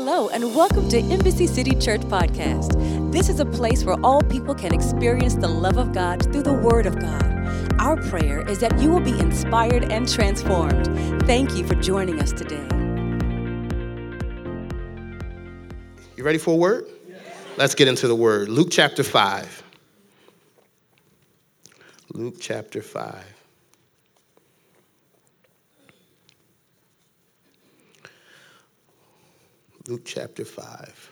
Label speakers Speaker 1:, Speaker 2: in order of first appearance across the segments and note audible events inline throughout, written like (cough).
Speaker 1: Hello, and welcome to Embassy City Church Podcast. This is a place where all people can experience the love of God through the Word of God. Our prayer is that you will be inspired and transformed. Thank you for joining us today.
Speaker 2: You ready for a word? Let's get into the word. Luke chapter 5. Luke chapter 5. Luke chapter 5.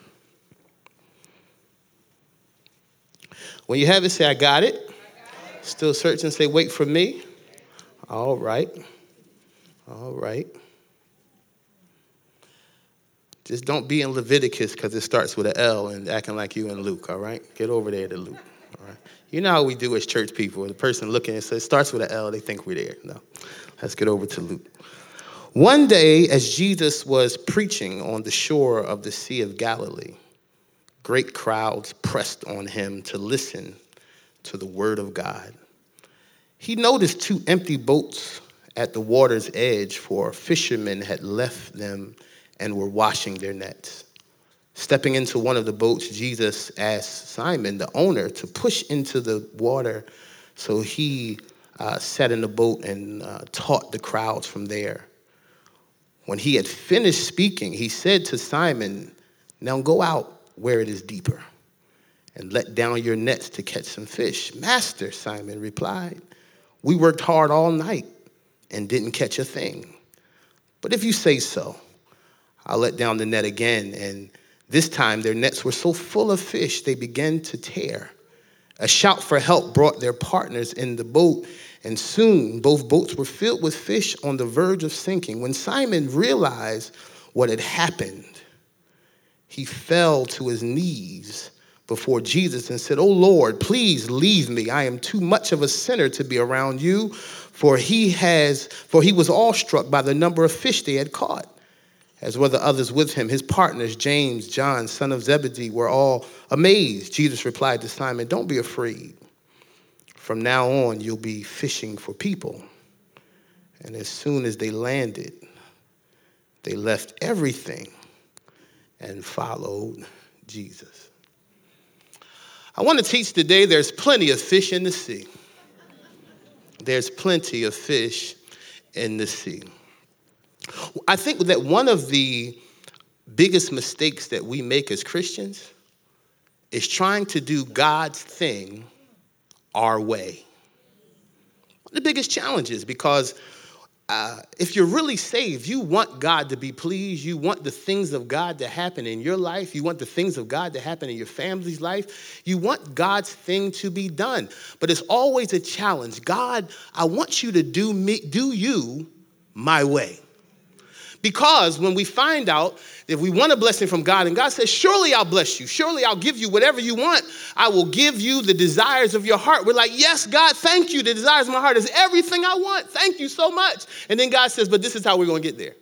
Speaker 2: When you have it, say, I got it. Still searching, say, wait for me. All right. All right. Just don't be in Leviticus because it starts with an L and acting like you in Luke, all right? Get over there to Luke, all right? You know how we do as church people. The person looking and says, it starts with an L, they think we're there. No. Let's get over to Luke. One day, as Jesus was preaching on the shore of the Sea of Galilee, great crowds pressed on him to listen to the word of God. He noticed two empty boats at the water's edge, for fishermen had left them and were washing their nets. Stepping into one of the boats, Jesus asked Simon, the owner, to push into the water. So he uh, sat in the boat and uh, taught the crowds from there. When he had finished speaking, he said to Simon, Now go out where it is deeper and let down your nets to catch some fish. Master, Simon replied, We worked hard all night and didn't catch a thing. But if you say so, I'll let down the net again. And this time their nets were so full of fish, they began to tear. A shout for help brought their partners in the boat and soon both boats were filled with fish on the verge of sinking. When Simon realized what had happened, he fell to his knees before Jesus and said, Oh Lord, please leave me. I am too much of a sinner to be around you. For he has, for he was awestruck by the number of fish they had caught, as were the others with him. His partners, James, John, son of Zebedee, were all amazed. Jesus replied to Simon, Don't be afraid. From now on, you'll be fishing for people. And as soon as they landed, they left everything and followed Jesus. I want to teach today there's plenty of fish in the sea. There's plenty of fish in the sea. I think that one of the biggest mistakes that we make as Christians is trying to do God's thing our way. One of the biggest challenges because uh, if you're really saved, you want God to be pleased. You want the things of God to happen in your life. You want the things of God to happen in your family's life. You want God's thing to be done. But it's always a challenge. God, I want you to do me, do you my way. Because when we find out if we want a blessing from God, and God says, Surely I'll bless you, surely I'll give you whatever you want, I will give you the desires of your heart. We're like, Yes, God, thank you. The desires of my heart is everything I want. Thank you so much. And then God says, But this is how we're going to get there.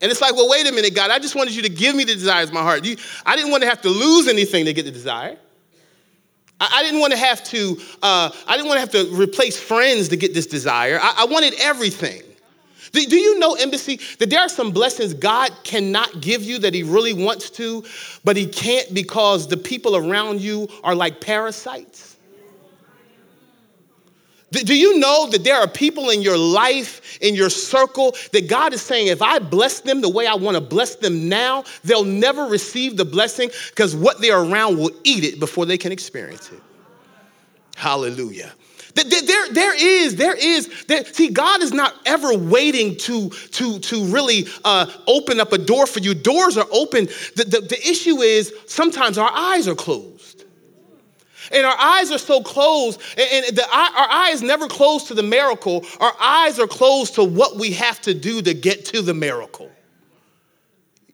Speaker 2: And it's like, well, wait a minute, God, I just wanted you to give me the desires of my heart. I didn't want to have to lose anything to get the desire. I, I didn't want to have to, uh, I didn't want to have to replace friends to get this desire. I, I wanted everything. Do, do you know, Embassy, that there are some blessings God cannot give you that He really wants to, but He can't because the people around you are like parasites? Do you know that there are people in your life, in your circle, that God is saying, if I bless them the way I want to bless them now, they'll never receive the blessing because what they're around will eat it before they can experience it? Hallelujah. There, there is, there is, there, see, God is not ever waiting to, to, to really uh, open up a door for you. Doors are open. The, the, the issue is sometimes our eyes are closed. And our eyes are so closed, and the, our eyes never close to the miracle. Our eyes are closed to what we have to do to get to the miracle.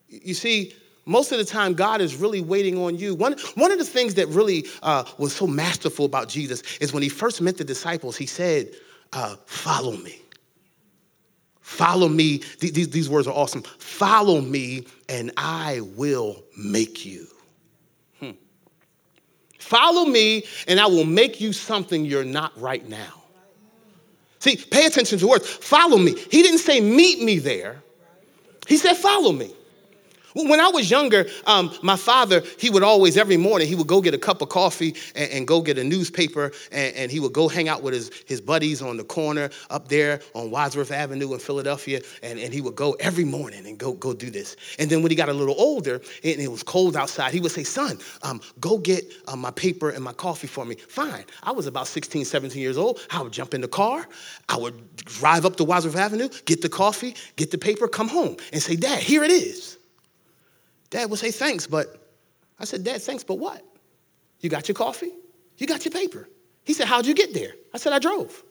Speaker 2: You see, most of the time, God is really waiting on you. One, one of the things that really uh, was so masterful about Jesus is when he first met the disciples, he said, uh, Follow me. Follow me. These, these words are awesome. Follow me, and I will make you. Hmm. Follow me, and I will make you something you're not right now. See, pay attention to words. Follow me. He didn't say, Meet me there, he said, Follow me. When I was younger, um, my father, he would always, every morning, he would go get a cup of coffee and, and go get a newspaper, and, and, he would go hang out with his, his buddies on the corner up there on Wadsworth Avenue in Philadelphia, and, and he would go every morning and go, go do this. And then when he got a little older and it was cold outside, he would say, Son, um, go get uh, my paper and my coffee for me. Fine. I was about 16, 17 years old. I would jump in the car, I would drive up to Wadsworth Avenue, get the coffee, get the paper, come home, and say, Dad, here it is. Dad would say, Thanks, but I said, Dad, thanks, but what? You got your coffee? You got your paper? He said, How'd you get there? I said, I drove.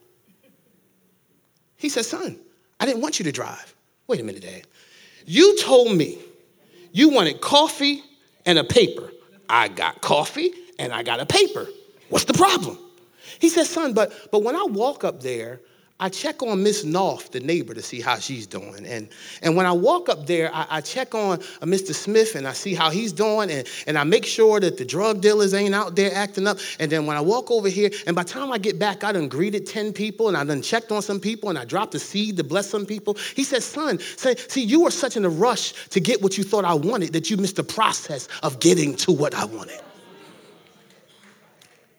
Speaker 2: He said, Son, I didn't want you to drive. Wait a minute, Dad. You told me you wanted coffee and a paper. I got coffee and I got a paper. What's the problem? He said, Son, but, but when I walk up there, I check on Miss North, the neighbor, to see how she's doing. And, and when I walk up there, I, I check on uh, Mr. Smith and I see how he's doing. And, and I make sure that the drug dealers ain't out there acting up. And then when I walk over here, and by the time I get back, I done greeted 10 people and I done checked on some people and I dropped a seed to bless some people. He says, Son, say, see, you were such in a rush to get what you thought I wanted that you missed the process of getting to what I wanted.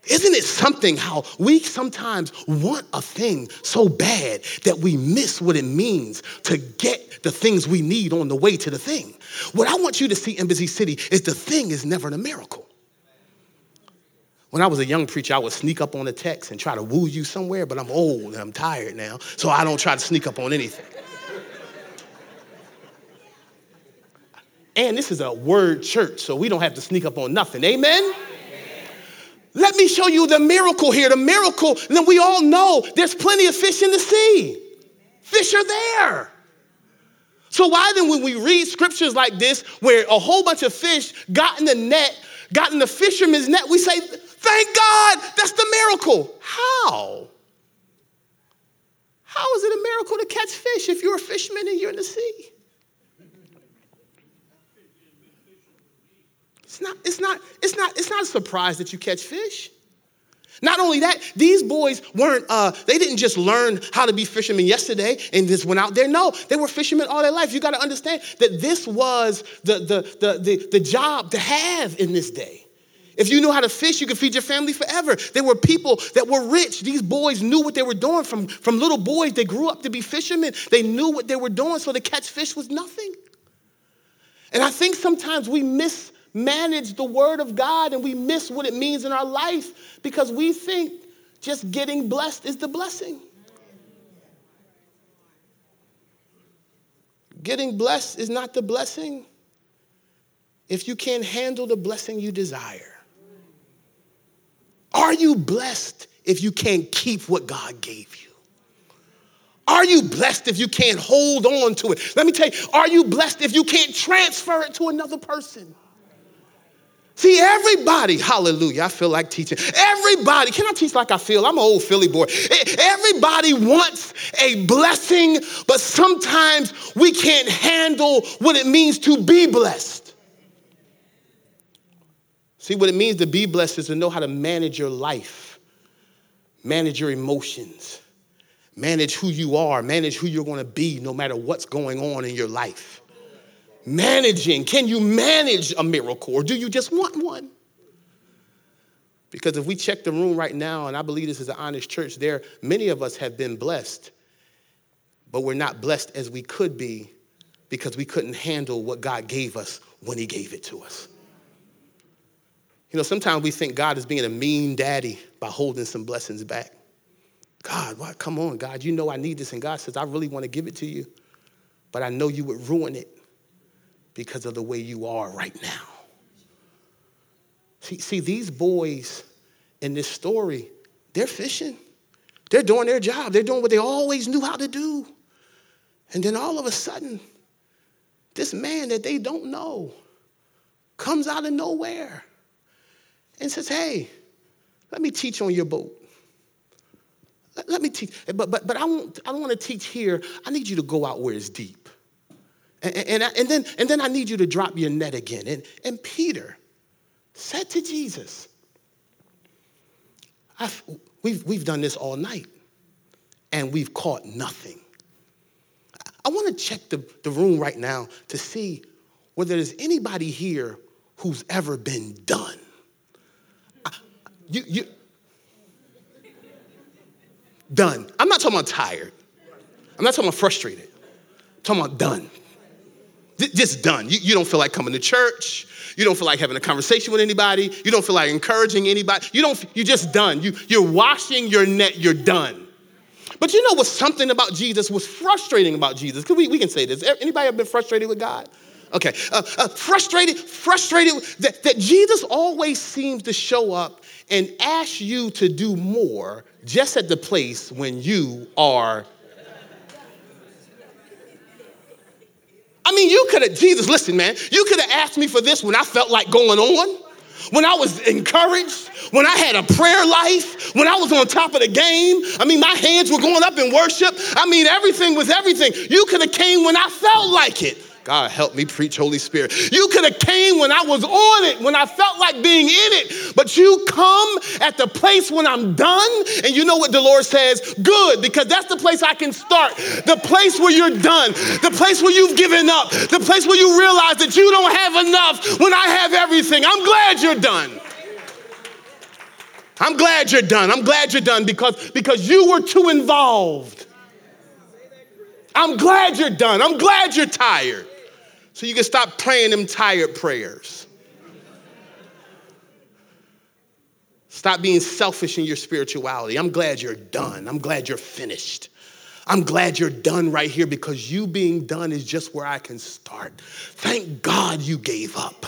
Speaker 2: Isn't it something how we sometimes want a thing so bad that we miss what it means to get the things we need on the way to the thing? What I want you to see Embassy City is the thing is never a miracle. When I was a young preacher, I would sneak up on a text and try to woo you somewhere, but I'm old and I'm tired now, so I don't try to sneak up on anything. and this is a word church, so we don't have to sneak up on nothing. Amen? Let me show you the miracle here. The miracle, and then we all know there's plenty of fish in the sea. Fish are there. So why then when we read scriptures like this, where a whole bunch of fish got in the net, got in the fisherman's net, we say, thank God, that's the miracle. How? How is it a miracle to catch fish if you're a fisherman and you're in the sea? It's not, it's not, it's not, it's not a surprise that you catch fish. Not only that, these boys weren't, uh, they didn't just learn how to be fishermen yesterday and just went out there. No, they were fishermen all their life. You got to understand that this was the, the, the, the, the job to have in this day. If you knew how to fish, you could feed your family forever. There were people that were rich. These boys knew what they were doing from, from little boys. They grew up to be fishermen. They knew what they were doing, so to catch fish was nothing. And I think sometimes we miss manage the Word of God and we miss what it means in our life because we think just getting blessed is the blessing. Getting blessed is not the blessing if you can't handle the blessing you desire. Are you blessed if you can't keep what God gave you? Are you blessed if you can't hold on to it? Let me tell you, are you blessed if you can't transfer it to another person? See, everybody, hallelujah, I feel like teaching. Everybody, can I teach like I feel? I'm an old Philly boy. Everybody wants a blessing, but sometimes we can't handle what it means to be blessed. See, what it means to be blessed is to know how to manage your life, manage your emotions, manage who you are, manage who you're to be no matter what's going on in your life managing. Can you manage a miracle or do you just want one? Because if we check the room right now, and I believe this is an honest church, there many of us have been blessed, but we're not blessed as we could be because we couldn't handle what God gave us when He gave it to us. You know, sometimes we think God is being a mean daddy by holding some blessings back. God, what? Come on, God, you know I need this. And God says, I really want to give it to you, but I know you would ruin it because of the way you are right now. See, see, these boys in this story, they're fishing. They're doing their job. They're doing what they always knew how to do. And then all of a sudden, this man that they don't know comes out of nowhere and says, Hey, let me teach on your boat. Let, me teach. But, but, but I, won't, I don't want to teach here. I need you to go out where it's deep. And, and, and, then, and then I need you to drop your net again. And, and Peter said to Jesus, we've, we've done this all night and we've caught nothing. I want to check the, the room right now to see whether there's anybody here who's ever been done. I, you, you, done. I'm not talking about tired. I'm not talking about frustrated. I'm talking about done. Just done. You, you don't feel like coming to church. You don't feel like having a conversation with anybody. You don't feel like encouraging anybody. You don't, you're just done. You, you're washing your net, you're done. But you know what's something about Jesus was frustrating about Jesus? Because we, we can say this. Anybody ever been frustrated with God? Okay, uh, uh, frustrated, frustrated that, that Jesus always seems to show up and ask you to do more just at the place when you are. I mean, you could have, Jesus, listen, man, you could have asked me for this when I felt like going on, when I was encouraged, when I had a prayer life, when I was on top of the game. I mean, my hands were going up in worship. I mean, everything was everything. You could have came when I felt like it. God help me preach, Holy Spirit. You could have came when I was on it, when I felt like being in it, but you come at the place when I'm done, and you know what the Lord says? Good, because that's the place I can start. The place where you're done, the place where you've given up, the place where you realize that you don't have enough when I have everything. I'm glad you're done. I'm glad you're done. I'm glad you're done because, because you were too involved. I'm glad you're done. I'm glad you're tired so you can stop praying them tired prayers. Stop being selfish in your spirituality. I'm glad you're done. I'm glad you're finished. I'm glad you're done right here because you being done is just where I can start. Thank God you gave up.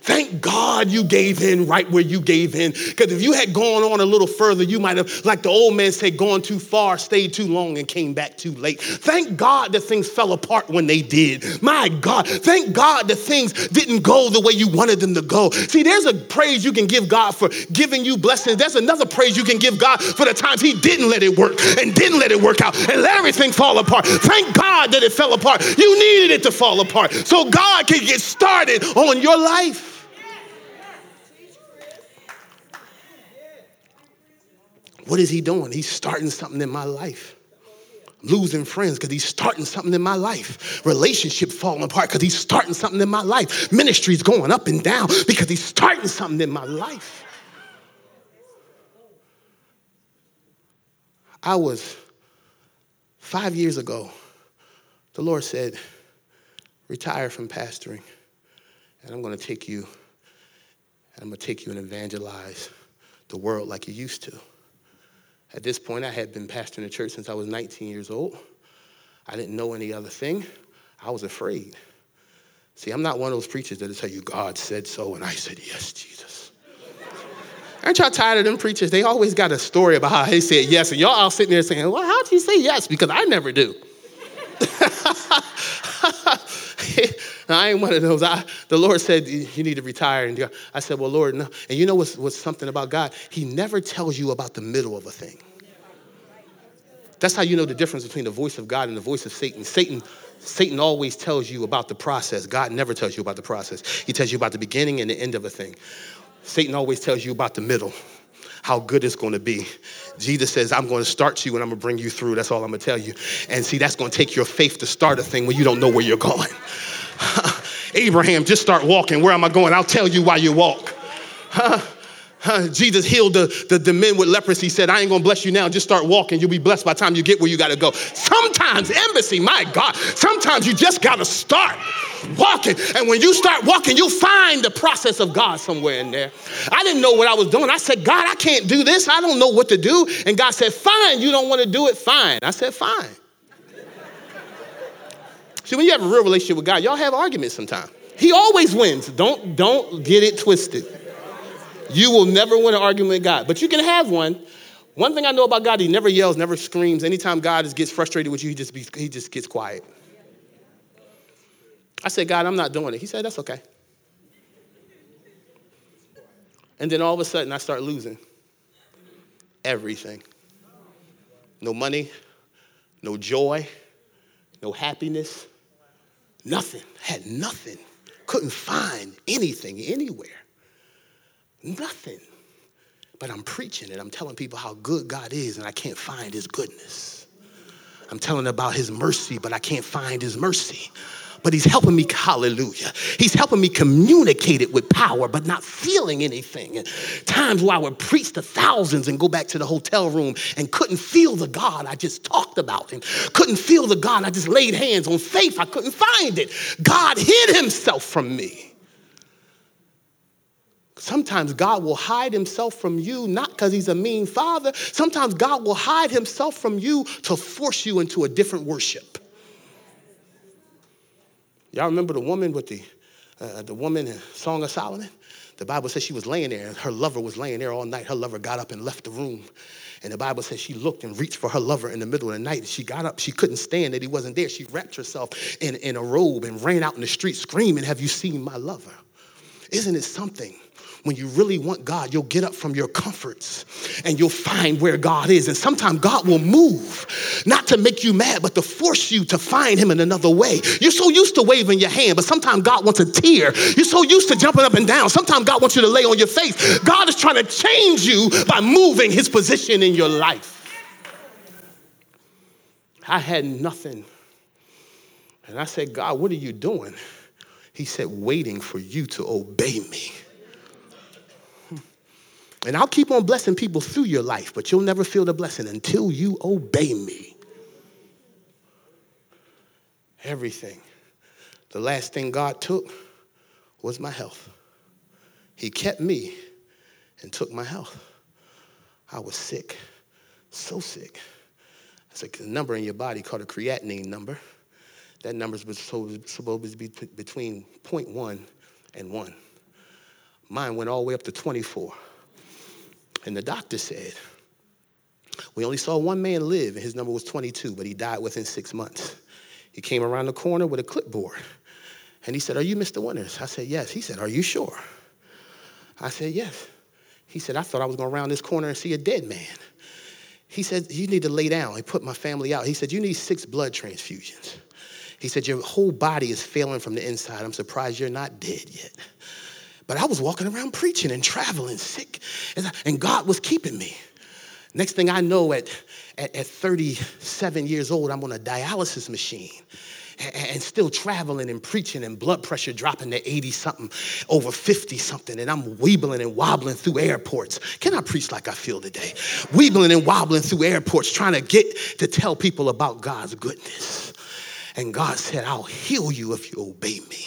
Speaker 2: Thank God you gave in right where you gave in. Because if you had gone on a little further, you might have, like the old man said, gone too far, stayed too long, and came back too late. Thank God that things fell apart when they did. My God, thank God that things didn't go the way you wanted them to go. See, there's a praise you can give God for giving you blessings. There's another praise you can give God for the times He didn't let it work and didn't let it work out and let everything fall apart. Thank God that it fell apart. You needed it to fall apart so God can get started on your life. What is he doing? He's starting something in my life. Losing friends because he's starting something in my life. Relationship falling apart because he's starting something in my life. Ministry's going up and down because he's starting something in my life. I was five years ago, the Lord said, retire from pastoring, and I'm going to take you, and I'm going to take you and evangelize the world like you used to. At this point, I had been pastoring the church since I was 19 years old. I didn't know any other thing. I was afraid. See, I'm not one of those preachers that'll tell you, God said so, and I said, Yes, Jesus. (laughs) Aren't y'all tired of them preachers? They always got a story about how they said yes, and y'all all sitting there saying, Well, how'd you say yes? Because I never do. I ain't one of those. I, the Lord said, You need to retire. And I said, Well, Lord, no. And you know what's, what's something about God? He never tells you about the middle of a thing. That's how you know the difference between the voice of God and the voice of Satan. Satan, Satan always tells you about the process. God never tells you about the process. He tells you about the beginning and the end of a thing. Satan always tells you about the middle, how good it's going to be. Jesus says, I'm going to start you and I'm going to bring you through. That's all I'm going to tell you. And see, that's going to take your faith to start a thing when you don't know where you're (laughs) going. Abraham, just start walking. Where am I going? I'll tell you why you walk. Huh? Huh? Jesus healed the, the, the, men with leprosy. He said, I ain't gonna bless you now. Just start walking. You'll be blessed by the time you get where you gotta go. Sometimes, embassy, my God, sometimes you just gotta start walking. And when you start walking, you'll find the process of God somewhere in there. I didn't know what I was doing. I said, God, I can't do this. I don't know what to do. And God said, Fine, you don't wanna do it? Fine. I said, Fine. See, when you have a real relationship with God, y'all have arguments sometimes. He always wins. Don't, don't get it twisted. You will never win an argument with God, but you can have one. One thing I know about God, he never yells, never screams. Anytime God gets frustrated with you, he just, be, he just gets quiet. I said, God, I'm not doing it. He said, that's okay. And then all of a sudden, I start losing everything. No money, no joy, no happiness, Nothing. Had nothing. Couldn't find anything anywhere. Nothing. But I'm preaching it. I'm telling people how good God is, and I can't find his goodness. I'm telling about his mercy, but I can't find his mercy. But he's helping me, hallelujah. He's helping me communicate it with power, but not feeling anything. And times where I would preach to thousands and go back to the hotel room and couldn't feel the God I just talked about and couldn't feel the God I just laid hands on faith. I couldn't find it. God hid himself from me. Sometimes God will hide himself from you, not because he's a mean father. Sometimes God will hide himself from you to force you into a different worship. Y'all remember the woman with the, uh, the woman in Song of Solomon? The Bible says she was laying there, and her lover was laying there all night. Her lover got up and left the room. And the Bible says she looked and reached for her lover in the middle of the night. She got up, she couldn't stand that he wasn't there. She wrapped herself in, in a robe and ran out in the street screaming, Have you seen my lover? Isn't it something? when you really want God, you'll get up from your comforts and you'll find where God is. And sometimes God will move, not to make you mad, but to force you to find Him in another way. You're so used to waving your hand, but sometimes God wants a tear. You're so used to jumping up and down. Sometimes God wants you to lay on your face. God is trying to change you by moving His position in your life. I had nothing. And I said, God, what are you doing? He said, waiting for you to obey me. And I'll keep on blessing people through your life, but you'll never feel the blessing until you obey me. Everything. The last thing God took was my health. He kept me and took my health. I was sick, so sick. It's a number in your body called a creatinine number. That number is supposed to be between 0.1 and 1. Mine went all the way up to 24. And the doctor said, we only saw one man live, and his number was 22, but he died within six months. He came around the corner with a clipboard, and he said, Are you Mr. Winters? I said, Yes. He said, Are you sure? I said, Yes. He said, I thought I was going to round this corner and see a dead man. He said, You need to lay down. He put my family out. He said, You need six blood transfusions. He said, Your whole body is failing from the inside. I'm surprised you're not dead yet. But I was walking around preaching and traveling sick, and God was keeping me. Next thing I know, at, at, at 37 years old, I'm on a dialysis machine and still traveling and preaching and blood pressure dropping to 80 something, over 50 something, and I'm weebling and wobbling through airports. Can I preach like I feel today? Weebling and wobbling through airports, trying to get to tell people about God's goodness. And God said, I'll heal you if you obey me.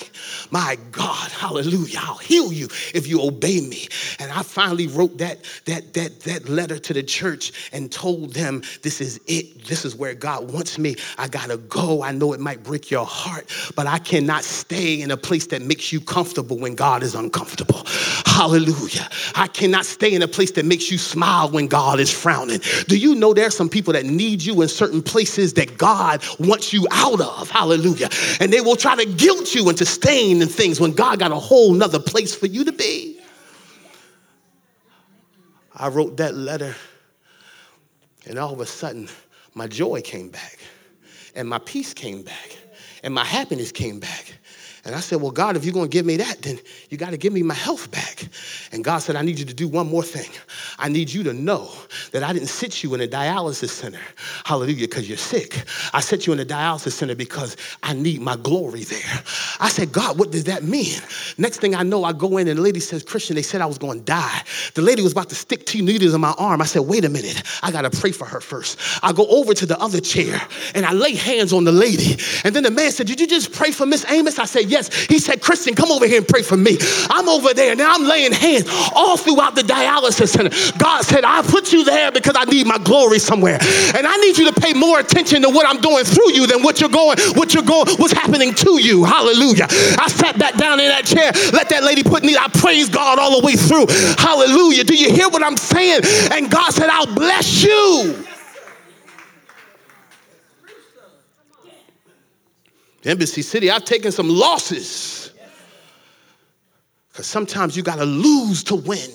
Speaker 2: My God, hallelujah, I'll heal you if you obey me. And I finally wrote that, that, that, that letter to the church and told them, this is it. This is where God wants me. I gotta go. I know it might break your heart, but I cannot stay in a place that makes you comfortable when God is uncomfortable. Hallelujah. I cannot stay in a place that makes you smile when God is frowning. Do you know there are some people that need you in certain places that God wants you out of? Hallelujah. And they will try to guilt you into staying in things when God got a whole nother place for you to be. I wrote that letter, and all of a sudden, my joy came back, and my peace came back, and my happiness came back. And I said, Well, God, if you're going to give me that, then you got to give me my health back. And God said, I need you to do one more thing. I need you to know that I didn't sit you in a dialysis center, hallelujah, because you're sick. I set you in a dialysis center because I need my glory there. I said, God, what does that mean? Next thing I know, I go in and the lady says, Christian, they said I was going to die. The lady was about to stick two needles in my arm. I said, Wait a minute, I got to pray for her first. I go over to the other chair and I lay hands on the lady. And then the man said, Did you just pray for Miss Amos? I said, Yes. He said, Christian, come over here and pray for me. I'm over there. Now I'm laying hands all throughout the dialysis center. God said, I put you there because I need my glory somewhere. And I need you to pay more attention to what I'm doing through you than what you're going, what you're going, what's happening to you. Hallelujah. I sat back down in that chair, let that lady put me, I praise God all the way through. Hallelujah. Do you hear what I'm saying? And God said, I'll bless you. Embassy City, I've taken some losses. Because sometimes you got to lose to win.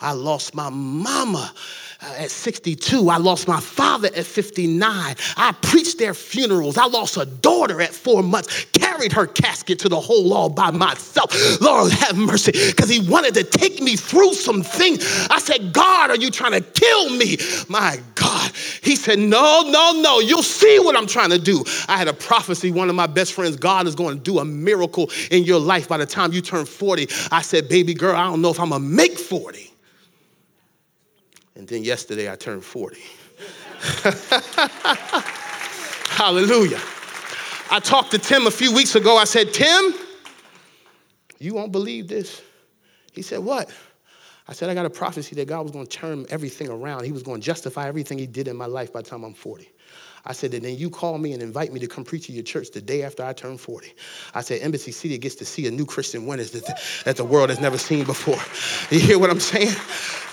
Speaker 2: I lost my mama at 62. I lost my father at 59. I preached their funerals. I lost a daughter at four months, carried her casket to the hole all by myself. Lord, have mercy, because he wanted to take me through some things. I said, God, are you trying to kill me? My God. He said, No, no, no. You'll see what I'm trying to do. I had a prophecy. One of my best friends, God is going to do a miracle in your life by the time you turn 40. I said, Baby girl, I don't know if I'm going to make 40. And then yesterday I turned 40. (laughs) Hallelujah. I talked to Tim a few weeks ago. I said, Tim, you won't believe this. He said, What? I said, I got a prophecy that God was going to turn everything around. He was going to justify everything He did in my life by the time I'm 40. I said, and then you call me and invite me to come preach at your church the day after I turn 40. I said, Embassy City gets to see a new Christian witness that, that the world has never seen before. You hear what I'm saying?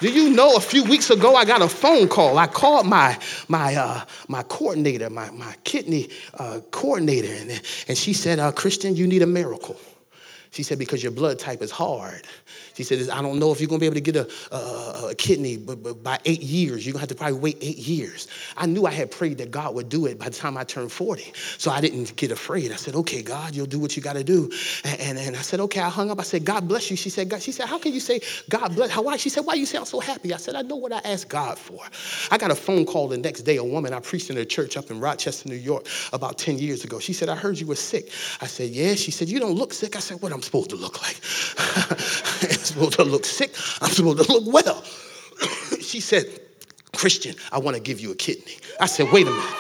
Speaker 2: Do you know a few weeks ago I got a phone call? I called my my uh, my coordinator, my, my kidney uh, coordinator, and, and she said, uh, Christian, you need a miracle. She said, because your blood type is hard. She said, I don't know if you're going to be able to get a, a, a kidney but, but by eight years. You're going to have to probably wait eight years. I knew I had prayed that God would do it by the time I turned 40. So I didn't get afraid. I said, okay, God, you'll do what you got to do. And, and, and, I said, okay, I hung up. I said, God bless you. She said, God, she said, how can you say God bless? How, why? She said, why you sound so happy? I said, I know what I asked God for. I got a phone call the next day, a woman I preached in a church up in Rochester, New York, about 10 years ago. She said, I heard you were sick. I said, yeah. She said, you don't look sick. I said, what I'm supposed to look like? (laughs) Supposed to look sick. I'm supposed to look well. (coughs) she said, Christian, I want to give you a kidney. I said, wait a minute.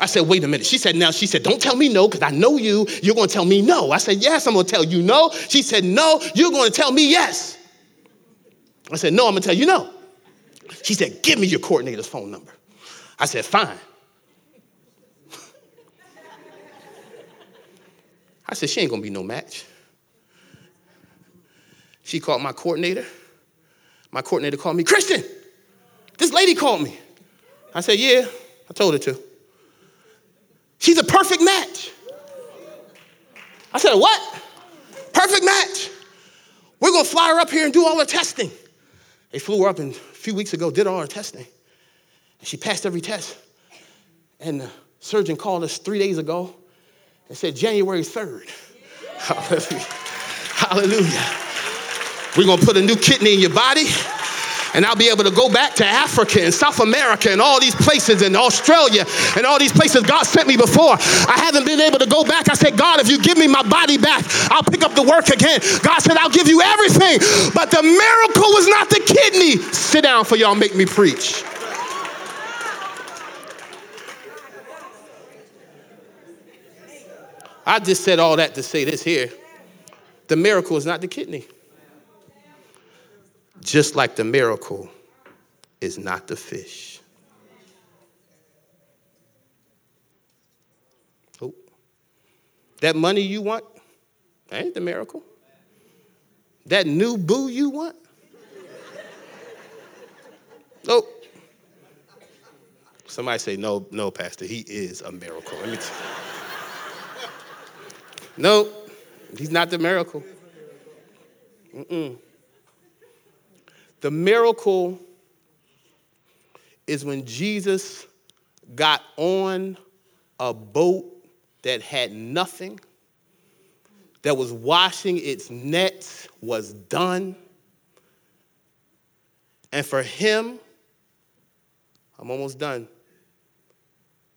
Speaker 2: I said, wait a minute. She said, now, she said, don't tell me no, because I know you. You're going to tell me no. I said, yes, I'm going to tell you no. She said, no, you're going to tell me yes. I said, no, I'm going to tell you no. She said, give me your coordinator's phone number. I said, fine. I said, she ain't going to be no match. She called my coordinator. My coordinator called me, Christian, this lady called me. I said, Yeah, I told her to. She's a perfect match. I said, What? Perfect match. We're gonna fly her up here and do all her testing. They flew her up and a few weeks ago, did all her testing. And she passed every test. And the surgeon called us three days ago and said, January 3rd. (laughs) Hallelujah. Hallelujah. We're gonna put a new kidney in your body. And I'll be able to go back to Africa and South America and all these places and Australia and all these places God sent me before. I haven't been able to go back. I said, God, if you give me my body back, I'll pick up the work again. God said, I'll give you everything. But the miracle was not the kidney. Sit down for y'all, make me preach. I just said all that to say this here. The miracle is not the kidney just like the miracle is not the fish. Oh, that money you want, that ain't the miracle. That new boo you want, nope. Somebody say, no, no, Pastor, he is a miracle. Let me tell (laughs) you. no, he's not the miracle. Mm-mm. The miracle is when Jesus got on a boat that had nothing, that was washing its nets, was done. And for him, I'm almost done,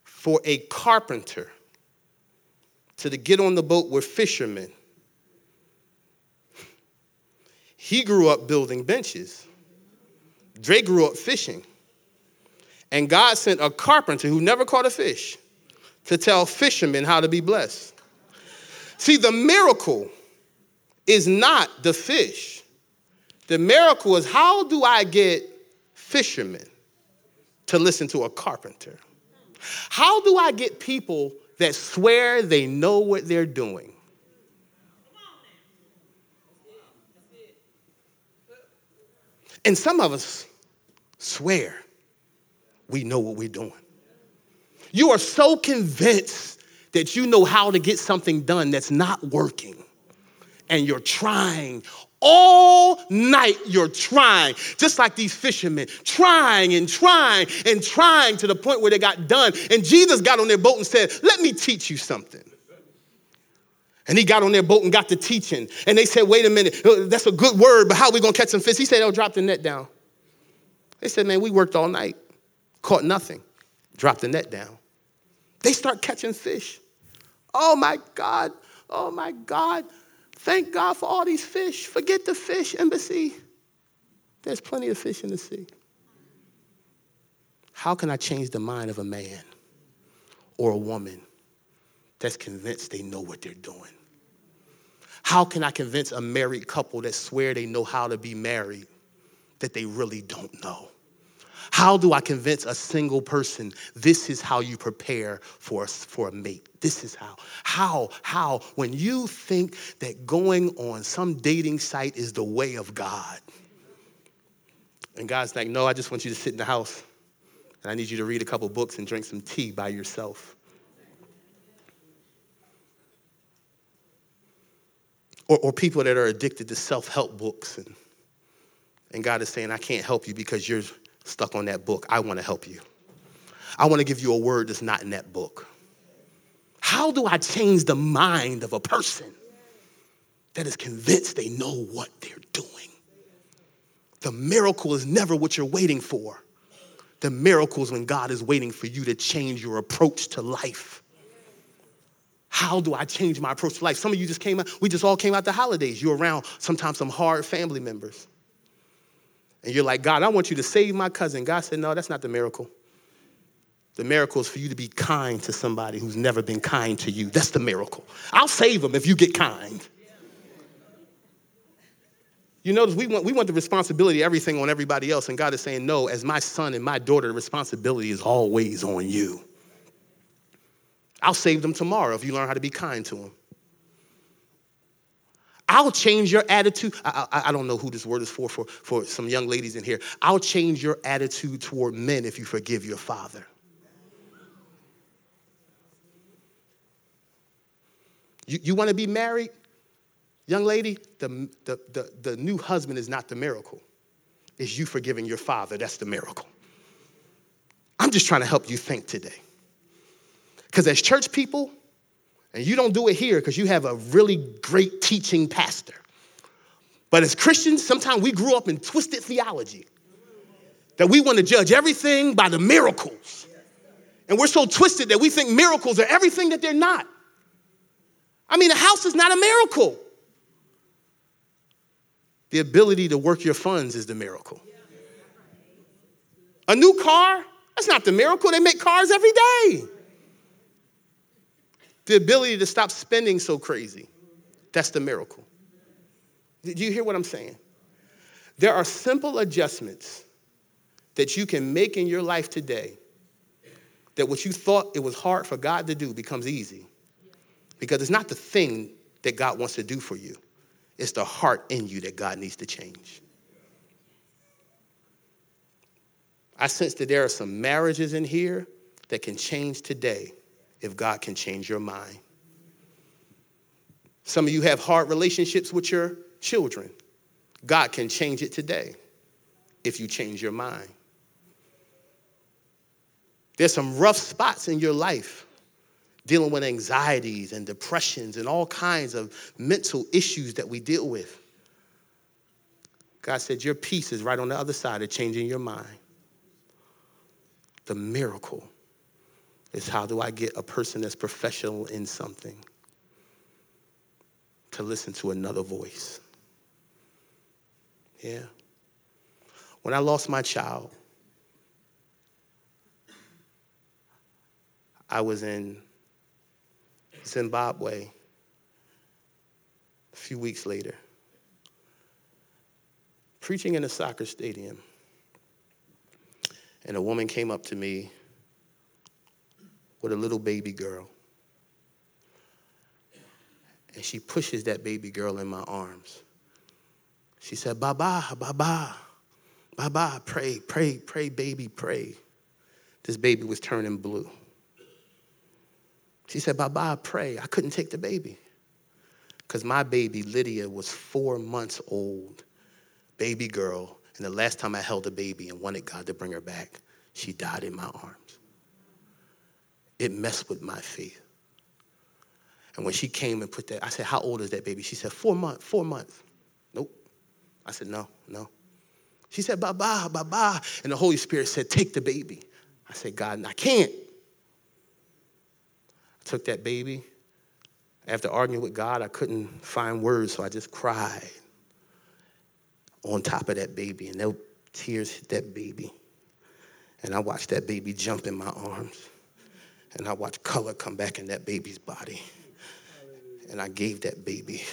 Speaker 2: for a carpenter to get on the boat with fishermen, he grew up building benches. Drake grew up fishing. And God sent a carpenter who never caught a fish to tell fishermen how to be blessed. See, the miracle is not the fish. The miracle is how do I get fishermen to listen to a carpenter? How do I get people that swear they know what they're doing? And some of us swear we know what we're doing. You are so convinced that you know how to get something done that's not working, and you're trying All night you're trying, just like these fishermen, trying and trying and trying to the point where they got done. And Jesus got on their boat and said, Let me teach you something. And he got on their boat and got to teaching. And they said, Wait a minute, uh, that's a good word, but how are we gonna catch some fish? He said, Oh, drop the net down. They said, Man, we worked all night, caught nothing. Drop the net down. They start catching fish. Oh my God, oh my God. Thank God for all these fish. Forget the fish, embassy. There's plenty of fish in the sea. How can I change the mind of a man or a woman that's convinced they know what they're doing? How can I convince a married couple that swear they know how to be married that they really don't know? How do I convince a single person this is how you prepare for a, for a mate? This is how. How? How? When you think that going on some dating site is the way of God. And God's like, no, I just want you to sit in the house. And I need you to read a couple books and drink some tea by yourself. Or, or people that are addicted to self help books. And, and God is saying, I can't help you because you're stuck on that book. I want to help you. I want to give you a word that's not in that book. How do I change the mind of a person that is convinced they know what they're doing? The miracle is never what you're waiting for. The miracle is when God is waiting for you to change your approach to life. How do I change my approach to life? Some of you just came out, we just all came out the holidays. You're around sometimes some hard family members. And you're like, God, I want you to save my cousin. God said, No, that's not the miracle. The miracle is for you to be kind to somebody who's never been kind to you. That's the miracle. I'll save them if you get kind. You notice we want, we want the responsibility, everything on everybody else, and God is saying, No, as my son and my daughter, the responsibility is always on you. I'll save them tomorrow if you learn how to be kind to them. I'll change your attitude. I, I, I, don't know who this word is for, for, for some young ladies in here. I'll change your attitude toward men if you forgive your father. You, you want to be married? Young lady, the, the, the, the new husband is not the miracle. It's you forgiving your father. That's the miracle. I'm just trying to help you think today. Because as church people, and you don't do it here because you have a really great teaching pastor. But as Christians, sometimes we grew up in twisted theology that we want to judge everything by the miracles. And we're so twisted that we think miracles are everything that they're not. I mean, a house is not a miracle. The ability to work your funds is the miracle. A new car, that's not the miracle. They make cars every day. The ability to stop spending so crazy. That's the miracle. Do you hear what I'm saying? There are simple adjustments that you can make in your life today that what you thought it was hard for God to do becomes easy. Because it's not the thing that God wants to do for you, it's the heart in you that God needs to change. I sense that there are some marriages in here that can change today if God can change your mind. Some of you have hard relationships with your children. God can change it today if you change your mind. There's some rough spots in your life dealing with anxieties and depressions and all kinds of mental issues that we deal with. God said, Your peace is right on the other side of changing your mind. The miracle is how do I get a person that's professional in something to listen to another voice? Yeah. When I lost my child, I was in Zimbabwe a few weeks later, preaching in a soccer stadium. And a woman came up to me with a little baby girl. And she pushes that baby girl in my arms. She said, Baba, Baba, Baba, pray, pray, pray, baby, pray. This baby was turning blue. She said, Baba, pray. I couldn't take the baby. Because my baby, Lydia, was four months old, baby girl. And the last time I held a baby and wanted God to bring her back, she died in my arms. It messed with my faith. And when she came and put that, I said, How old is that baby? She said, Four months, four months. Nope. I said, No, no. She said, Baba, Baba. And the Holy Spirit said, Take the baby. I said, God, I can't. I took that baby. After arguing with God, I couldn't find words, so I just cried on top of that baby. And no tears hit that baby. And I watched that baby jump in my arms. And I watched color come back in that baby's body. And I gave that baby,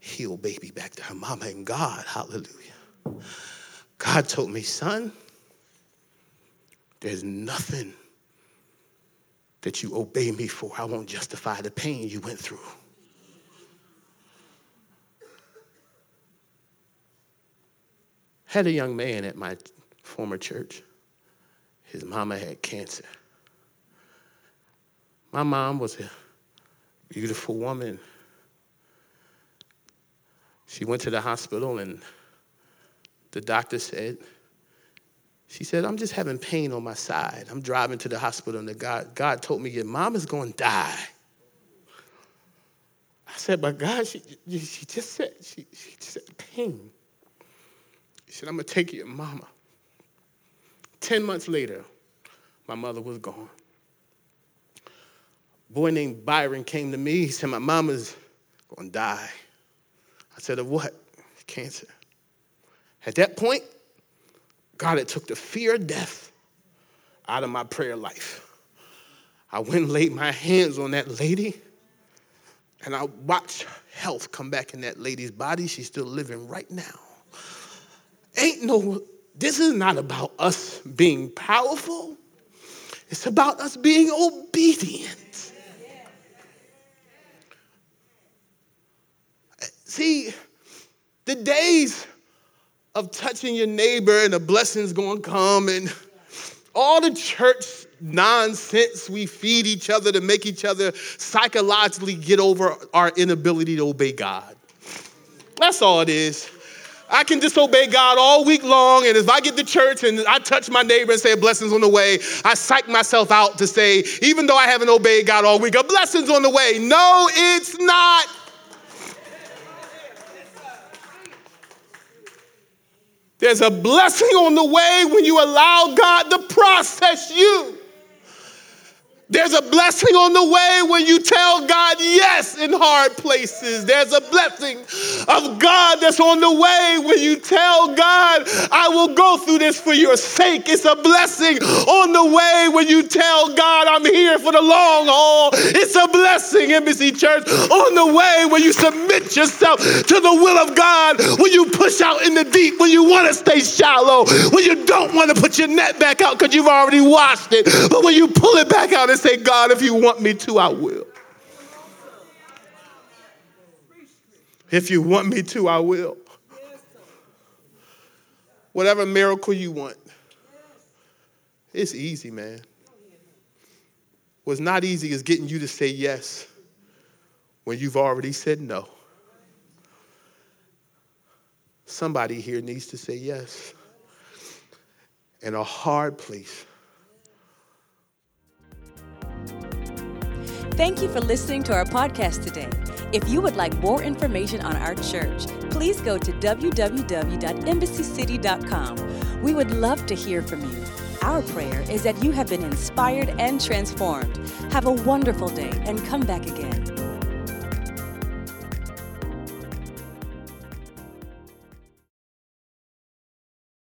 Speaker 2: healed baby, back to her mama and God. Hallelujah. God told me, son, there's nothing that you obey me for. I won't justify the pain you went through. Had a young man at my former church. His mama had cancer. My mom was a beautiful woman. She went to the hospital and the doctor said, she said, I'm just having pain on my side. I'm driving to the hospital and the God, God told me your mom is going to die. I said, but God, she, she just said, she, she said pain. He said, I'm going to take your mama. Ten months later, my mother was gone. Boy named Byron came to me. He said, my mama's to die. I said, of what? Cancer. At that point, God had took the fear of death out of my prayer life. I went and laid my hands on that lady, and I watched health come back in that lady's body. She's still living right now. Ain't no, this is not about us being powerful. It's about us being obedient. See, the days of touching your neighbor and the blessings gonna come and all the church nonsense we feed each other to make each other psychologically get over our inability to obey God. That's all it is. I can disobey God all week long, and if I get to church and I touch my neighbor and say blessings on the way, I psych myself out to say, even though I haven't obeyed God all week, a blessing's on the way. No, it's not. There's a blessing on the way when you allow God to process you. There's a blessing on the way when you tell God yes in hard places. There's a blessing of God that's on the way when you tell God, I will go through this for your sake. It's a blessing on the way when you tell God, I'm here for the long haul. It's a blessing, Embassy Church, on the way when you submit yourself to the will of God, when you push out in the deep, when you want to stay shallow, when you don't want to put your net back out because you've already washed it, but when you pull it back out and say, God, if you want me to, I will. If you want me to, I will. Whatever miracle you want. It's easy, man. What's not easy is getting you to say yes when you've already said no. Somebody here needs to say yes. In a hard place
Speaker 1: Thank you for listening to our podcast today. If you would like more information on our church, please go to www.embassycity.com. We would love to hear from you. Our prayer is that you have been inspired and transformed. Have a wonderful day and come back again.